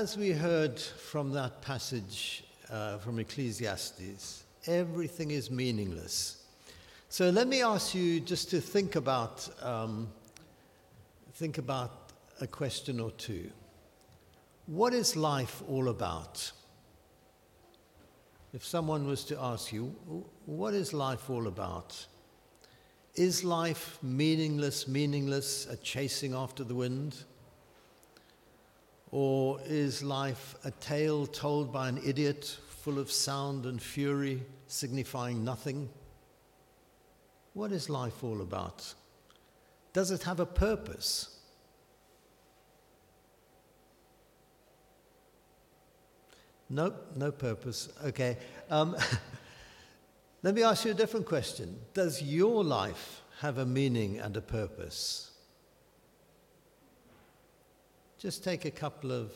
as we heard from that passage uh, from Ecclesiastes, everything is meaningless. So let me ask you just to think about, um, think about a question or two. What is life all about? If someone was to ask you, what is life all about? Is life meaningless, meaningless, a chasing after the wind? Or is life a tale told by an idiot full of sound and fury, signifying nothing? What is life all about? Does it have a purpose? Nope, no purpose. Okay. Um, let me ask you a different question. Does your life have a meaning and a purpose? Just take a couple of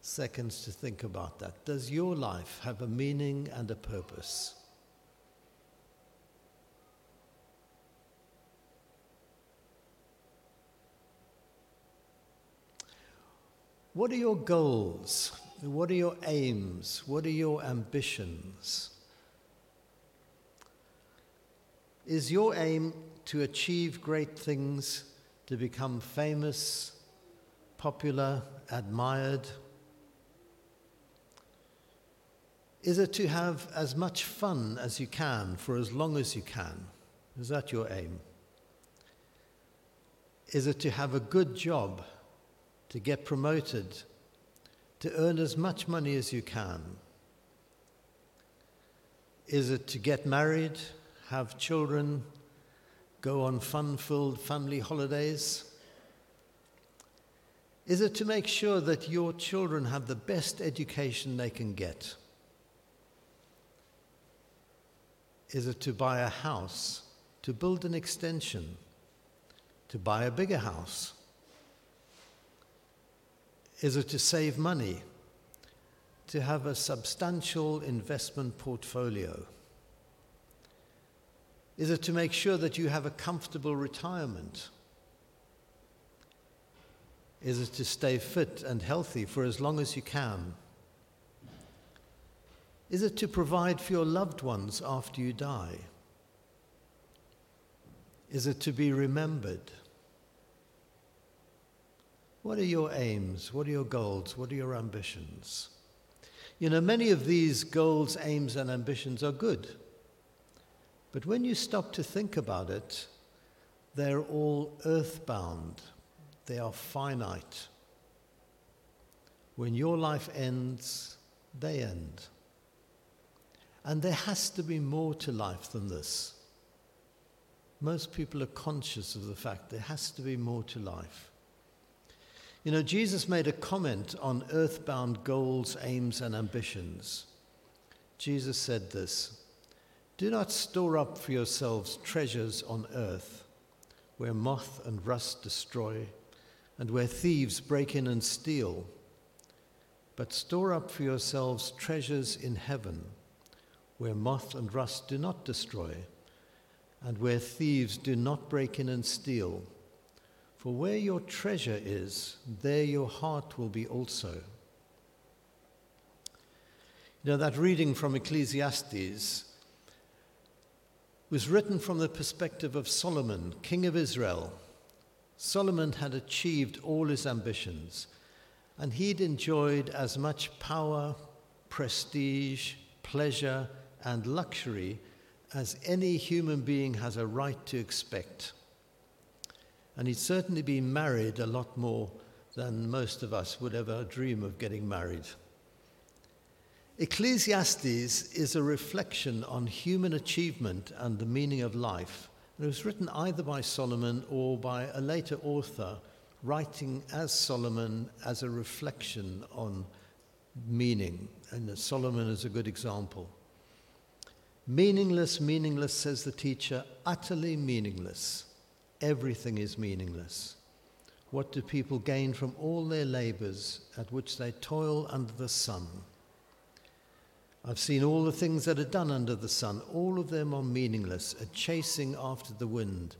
seconds to think about that. Does your life have a meaning and a purpose? What are your goals? What are your aims? What are your ambitions? Is your aim to achieve great things, to become famous, popular, admired? Is it to have as much fun as you can for as long as you can? Is that your aim? Is it to have a good job, to get promoted, to earn as much money as you can? Is it to get married, have children, go on fun filled family holidays? Is it to make sure that your children have the best education they can get? Is it to buy a house, to build an extension, to buy a bigger house? Is it to save money, to have a substantial investment portfolio? Is it to make sure that you have a comfortable retirement? Is it to stay fit and healthy for as long as you can? Is it to provide for your loved ones after you die? Is it to be remembered? What are your aims? What are your goals? What are your ambitions? You know, many of these goals, aims, and ambitions are good. But when you stop to think about it, they're all earthbound they are finite. When your life ends, they end. And there has to be more to life than this. Most people are conscious of the fact there has to be more to life. You know, Jesus made a comment on earthbound goals, aims, and ambitions. Jesus said this Do not store up for yourselves treasures on earth where moth and rust destroy and where thieves break in and steal. But store up for yourselves treasures in heaven, where moth and rust do not destroy, and where thieves do not break in and steal. For where your treasure is, there your heart will be also. You know, that reading from Ecclesiastes was written from the perspective of Solomon, king of Israel Solomon had achieved all his ambitions, and he'd enjoyed as much power, prestige, pleasure, and luxury as any human being has a right to expect. And he'd certainly been married a lot more than most of us would ever dream of getting married. Ecclesiastes is a reflection on human achievement and the meaning of life it was written either by Solomon or by a later author, writing as Solomon as a reflection on meaning. And Solomon is a good example. Meaningless, meaningless, says the teacher, utterly meaningless. Everything is meaningless. What do people gain from all their labors at which they toil under the sun? I've seen all the things that are done under the sun. All of them are meaningless, a chasing after the wind,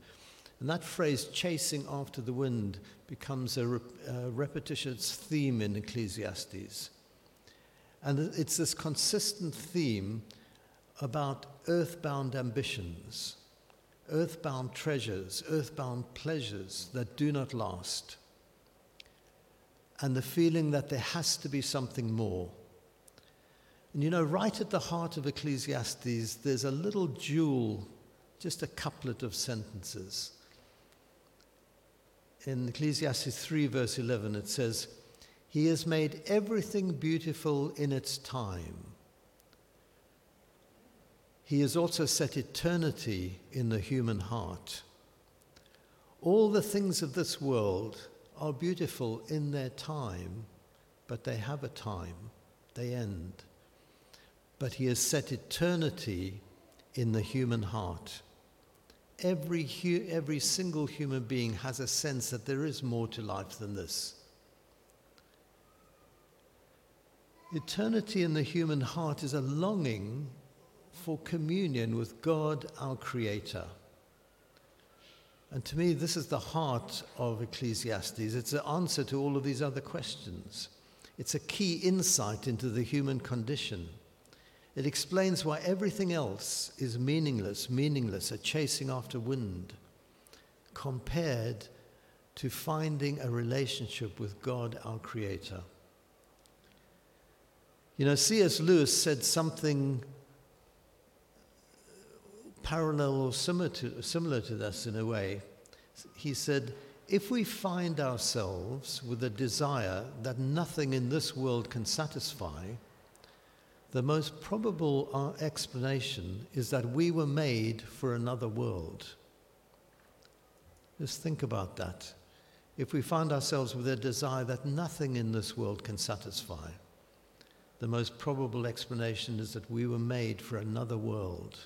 And that phrase, chasing after the wind, becomes a, rep- a repetitious theme in Ecclesiastes. And it's this consistent theme about earthbound ambitions, earthbound treasures, earthbound pleasures that do not last, and the feeling that there has to be something more. And you know, right at the heart of Ecclesiastes, there's a little jewel, just a couplet of sentences. In Ecclesiastes 3, verse 11, it says, He has made everything beautiful in its time. He has also set eternity in the human heart. All the things of this world are beautiful in their time, but they have a time, they end but he has set eternity in the human heart. Every, hu- every single human being has a sense that there is more to life than this. Eternity in the human heart is a longing for communion with God, our Creator. And to me, this is the heart of Ecclesiastes. It's the answer to all of these other questions. It's a key insight into the human condition. It explains why everything else is meaningless, meaningless, a chasing after wind, compared to finding a relationship with God, our Creator. You know, C.S. Lewis said something parallel or similar to, similar to this in a way. He said, If we find ourselves with a desire that nothing in this world can satisfy, the most probable uh, explanation is that we were made for another world. Just think about that. If we find ourselves with a desire that nothing in this world can satisfy, the most probable explanation is that we were made for another world.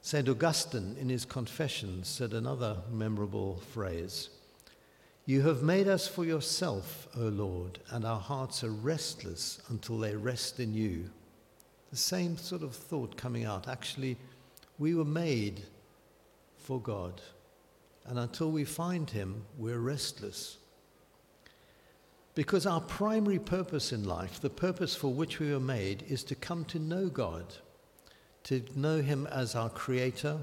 St. Augustine, in his Confessions, said another memorable phrase you have made us for yourself, O Lord, and our hearts are restless until they rest in you. The same sort of thought coming out. Actually, we were made for God, and until we find Him, we're restless. Because our primary purpose in life, the purpose for which we were made, is to come to know God, to know Him as our Creator,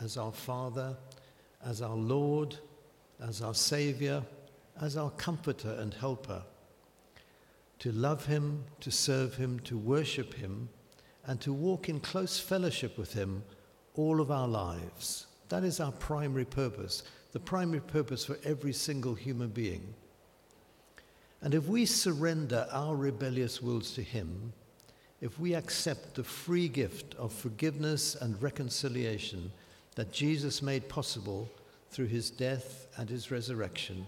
as our Father, as our Lord as our Savior, as our comforter and helper, to love Him, to serve Him, to worship Him, and to walk in close fellowship with Him all of our lives. That is our primary purpose, the primary purpose for every single human being. And if we surrender our rebellious wills to Him, if we accept the free gift of forgiveness and reconciliation that Jesus made possible through his death and his resurrection,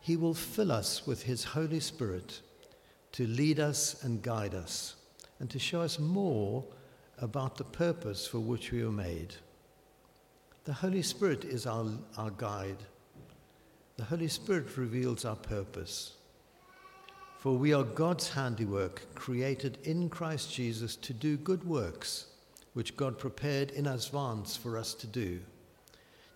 he will fill us with his Holy Spirit to lead us and guide us and to show us more about the purpose for which we were made. The Holy Spirit is our, our guide. The Holy Spirit reveals our purpose. For we are God's handiwork, created in Christ Jesus to do good works, which God prepared in advance for us to do.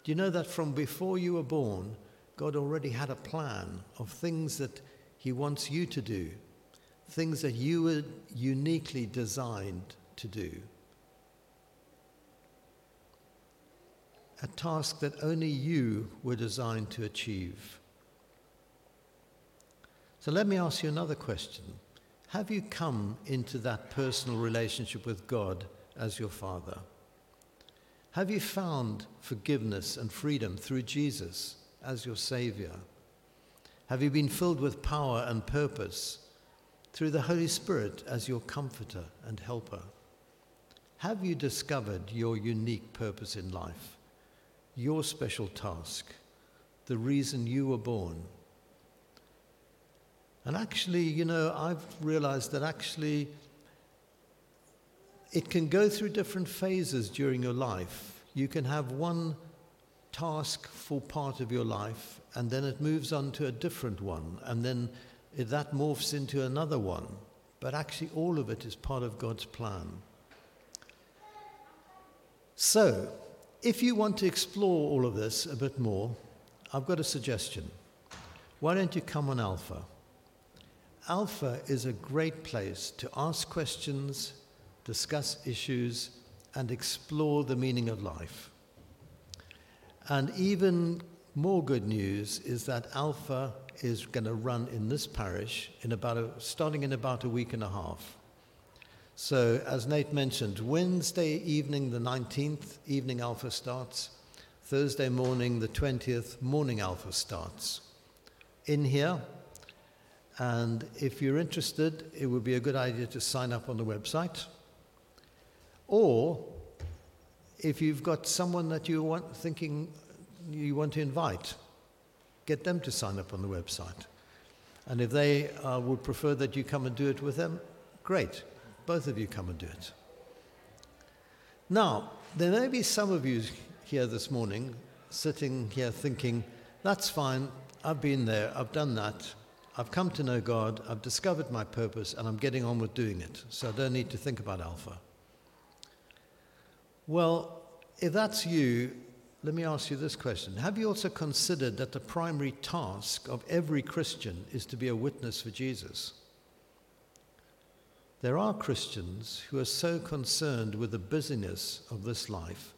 Do you know that from before you were born, God already had a plan of things that He wants you to do, things that you were uniquely designed to do? A task that only you were designed to achieve. So let me ask you another question. Have you come into that personal relationship with God as your Father? Have you found forgiveness and freedom through Jesus as your Savior? Have you been filled with power and purpose through the Holy Spirit as your comforter and helper? Have you discovered your unique purpose in life, your special task, the reason you were born? And actually, you know, I've realized that actually it can go through different phases during your life. You can have one task for part of your life, and then it moves on to a different one, and then that morphs into another one. But actually, all of it is part of God's plan. So, if you want to explore all of this a bit more, I've got a suggestion. Why don't you come on Alpha? Alpha is a great place to ask questions, discuss issues, and explore the meaning of life. And even more good news is that Alpha is going to run in this parish in about a, starting in about a week and a half. So, as Nate mentioned, Wednesday evening, the 19th, evening Alpha starts. Thursday morning, the 20th, morning Alpha starts. In here, and if you're interested, it would be a good idea to sign up on the website. Or if you've got someone that you want thinking you want to invite, get them to sign up on the website. And if they uh, would prefer that you come and do it with them, great. Both of you come and do it. Now, there may be some of you here this morning sitting here thinking, that's fine, I've been there, I've done that, I've come to know God, I've discovered my purpose, and I'm getting on with doing it, so I don't need to think about Alpha. Well, if that's you, let me ask you this question. Have you also considered that the primary task of every Christian is to be a witness for Jesus? There are Christians who are so concerned with the busyness of this life,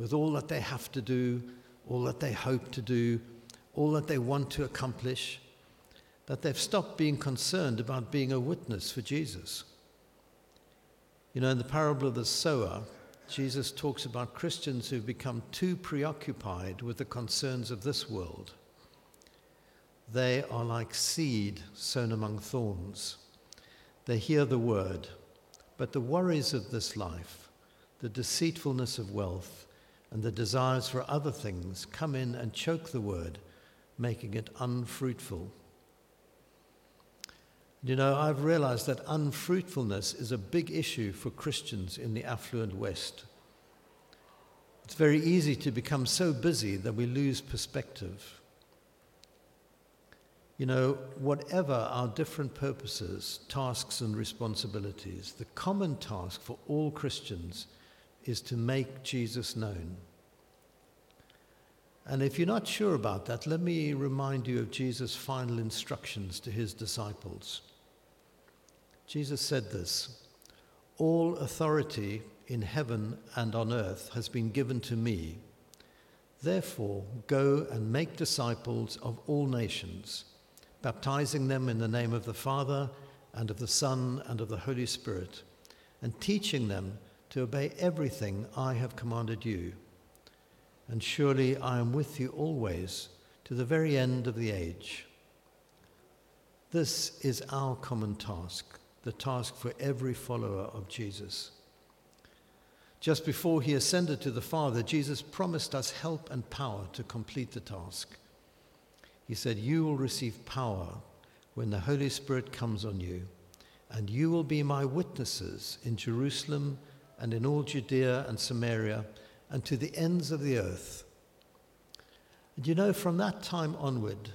with all that they have to do, all that they hope to do, all that they want to accomplish, that they've stopped being concerned about being a witness for Jesus. You know, in the parable of the sower, Jesus talks about Christians who've become too preoccupied with the concerns of this world. They are like seed sown among thorns. They hear the word, but the worries of this life, the deceitfulness of wealth, and the desires for other things come in and choke the word, making it unfruitful. You know, I've realized that unfruitfulness is a big issue for Christians in the affluent West. It's very easy to become so busy that we lose perspective. You know, whatever our different purposes, tasks, and responsibilities, the common task for all Christians is to make Jesus known. And if you're not sure about that, let me remind you of Jesus' final instructions to his disciples. Jesus said this All authority in heaven and on earth has been given to me. Therefore, go and make disciples of all nations, baptizing them in the name of the Father and of the Son and of the Holy Spirit, and teaching them to obey everything I have commanded you. And surely I am with you always to the very end of the age. This is our common task the task for every follower of Jesus. Just before he ascended to the Father, Jesus promised us help and power to complete the task. He said, You will receive power when the Holy Spirit comes on you, and you will be my witnesses in Jerusalem and in all Judea and Samaria and to the ends of the earth. And you know, from that time onward,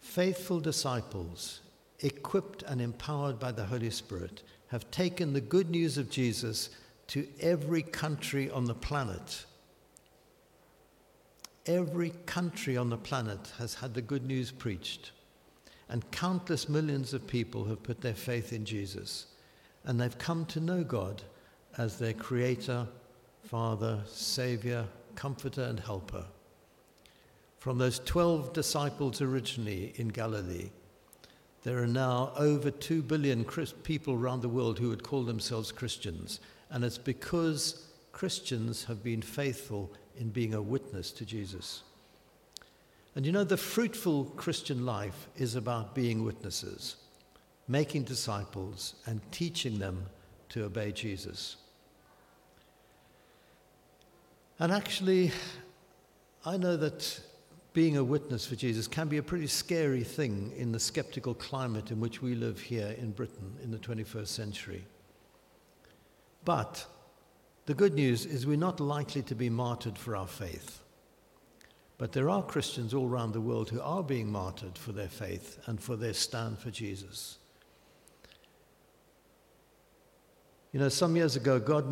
faithful disciples equipped and empowered by the Holy Spirit, have taken the good news of Jesus to every country on the planet. Every country on the planet has had the good news preached, and countless millions of people have put their faith in Jesus, and they've come to know God as their Creator, Father, Savior, Comforter, and Helper. From those 12 disciples originally in Galilee, there are now over 2 billion people around the world who would call themselves Christians. And it's because Christians have been faithful in being a witness to Jesus. And you know, the fruitful Christian life is about being witnesses, making disciples, and teaching them to obey Jesus. And actually, I know that being a witness for Jesus can be a pretty scary thing in the skeptical climate in which we live here in Britain in the 21st century. But the good news is we're not likely to be martyred for our faith. But there are Christians all around the world who are being martyred for their faith and for their stand for Jesus. You know, some years ago, God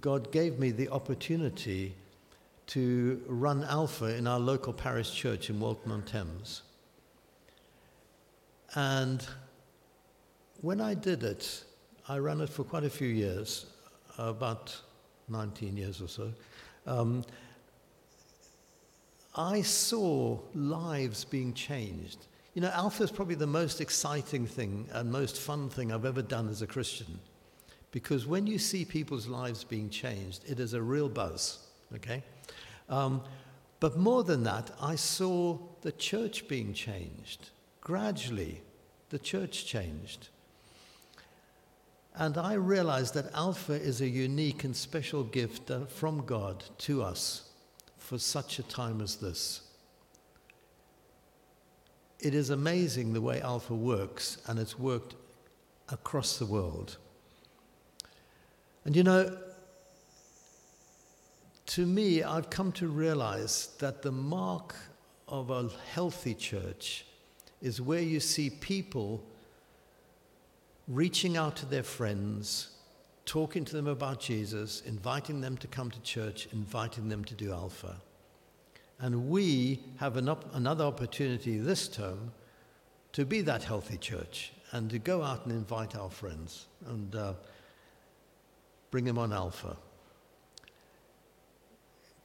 God gave me the opportunity to run Alpha in our local parish church in Walton on Thames. And when I did it, I ran it for quite a few years, about 19 years or so. Um, I saw lives being changed. You know, Alpha is probably the most exciting thing and most fun thing I've ever done as a Christian. Because when you see people's lives being changed, it is a real buzz, okay? Um, but more than that, I saw the church being changed. Gradually, the church changed. And I realized that Alpha is a unique and special gift uh, from God to us for such a time as this. It is amazing the way Alpha works, and it's worked across the world. And you know, to me, I've come to realize that the mark of a healthy church is where you see people reaching out to their friends, talking to them about Jesus, inviting them to come to church, inviting them to do Alpha. And we have an op- another opportunity this term to be that healthy church and to go out and invite our friends and uh, bring them on Alpha.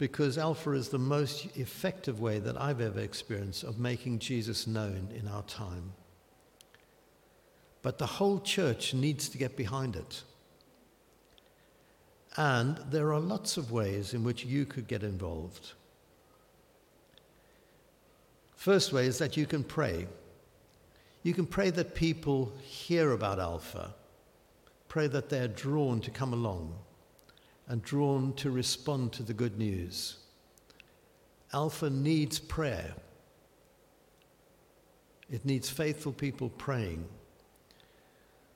Because Alpha is the most effective way that I've ever experienced of making Jesus known in our time. But the whole church needs to get behind it. And there are lots of ways in which you could get involved. First way is that you can pray. You can pray that people hear about Alpha, pray that they're drawn to come along and drawn to respond to the good news. Alpha needs prayer. It needs faithful people praying.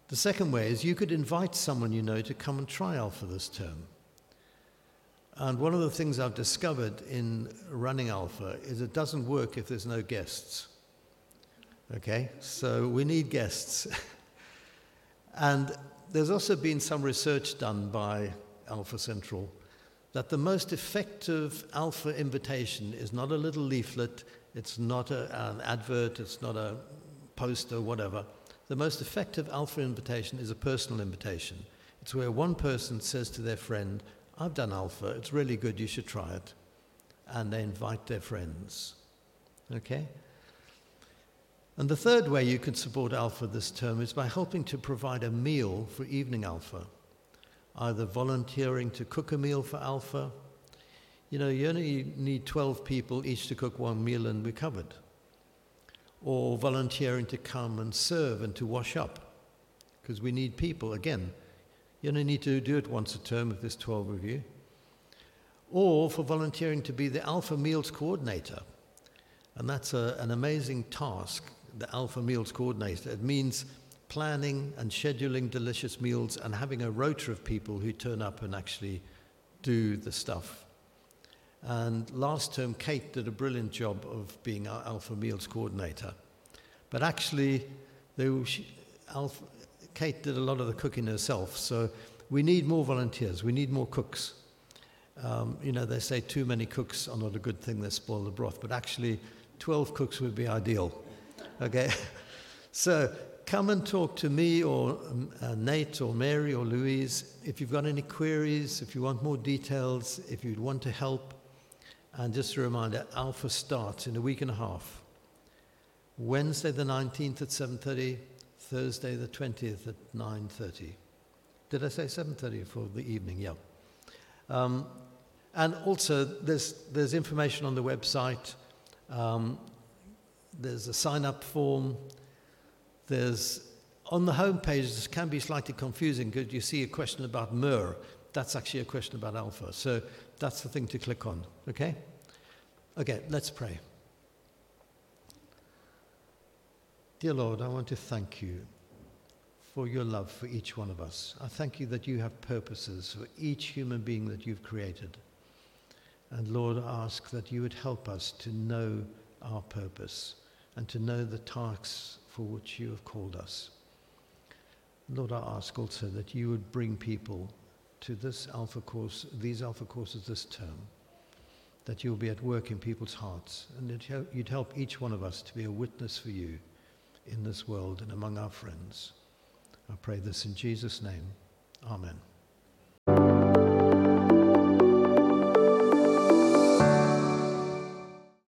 The second way is you could invite someone you know to come and try Alpha this term. And one of the things I've discovered in running Alpha is it doesn't work if there's no guests. Okay? So we need guests. and there's also been some research done by Alpha Central that the most effective Alpha invitation is not a little leaflet, it's not a, an advert, it's not a poster, whatever the most effective alpha invitation is a personal invitation. It's where one person says to their friend, I've done alpha, it's really good, you should try it. And they invite their friends. Okay? And the third way you can support Alpha this term is by helping to provide a meal for evening Alpha, either volunteering to cook a meal for Alpha. You know, you only need 12 people each to cook one meal and we're covered or volunteering to come and serve and to wash up. Because we need people. Again, you only need to do it once a term if there's 12 of you. Or for volunteering to be the Alpha Meals Coordinator. And that's a, an amazing task, the Alpha Meals Coordinator. It means planning and scheduling delicious meals and having a rota of people who turn up and actually do the stuff and last term, Kate did a brilliant job of being our Alpha Meals coordinator. But actually, she, Alpha, Kate did a lot of the cooking herself. So we need more volunteers. We need more cooks. Um, you know, they say too many cooks are not a good thing, they spoil the broth. But actually, 12 cooks would be ideal. Okay? so come and talk to me or um, uh, Nate or Mary or Louise if you've got any queries, if you want more details, if you'd want to help. And just a reminder, Alpha starts in a week and a half. Wednesday the 19th at 7.30, Thursday the 20th at 9.30. Did I say 7.30 for the evening? Yeah. Um, and also, there's, there's information on the website. Um, there's a sign-up form. There's, on the homepage, this can be slightly confusing because you see a question about myrrh. That's actually a question about alpha. So that's the thing to click on. Okay? Okay, let's pray. Dear Lord, I want to thank you for your love for each one of us. I thank you that you have purposes for each human being that you've created. And Lord, I ask that you would help us to know our purpose and to know the tasks for which you have called us. Lord, I ask also that you would bring people to this Alpha course, these Alpha courses this term, that you'll be at work in people's hearts and that you'd help each one of us to be a witness for you in this world and among our friends. I pray this in Jesus' name. Amen.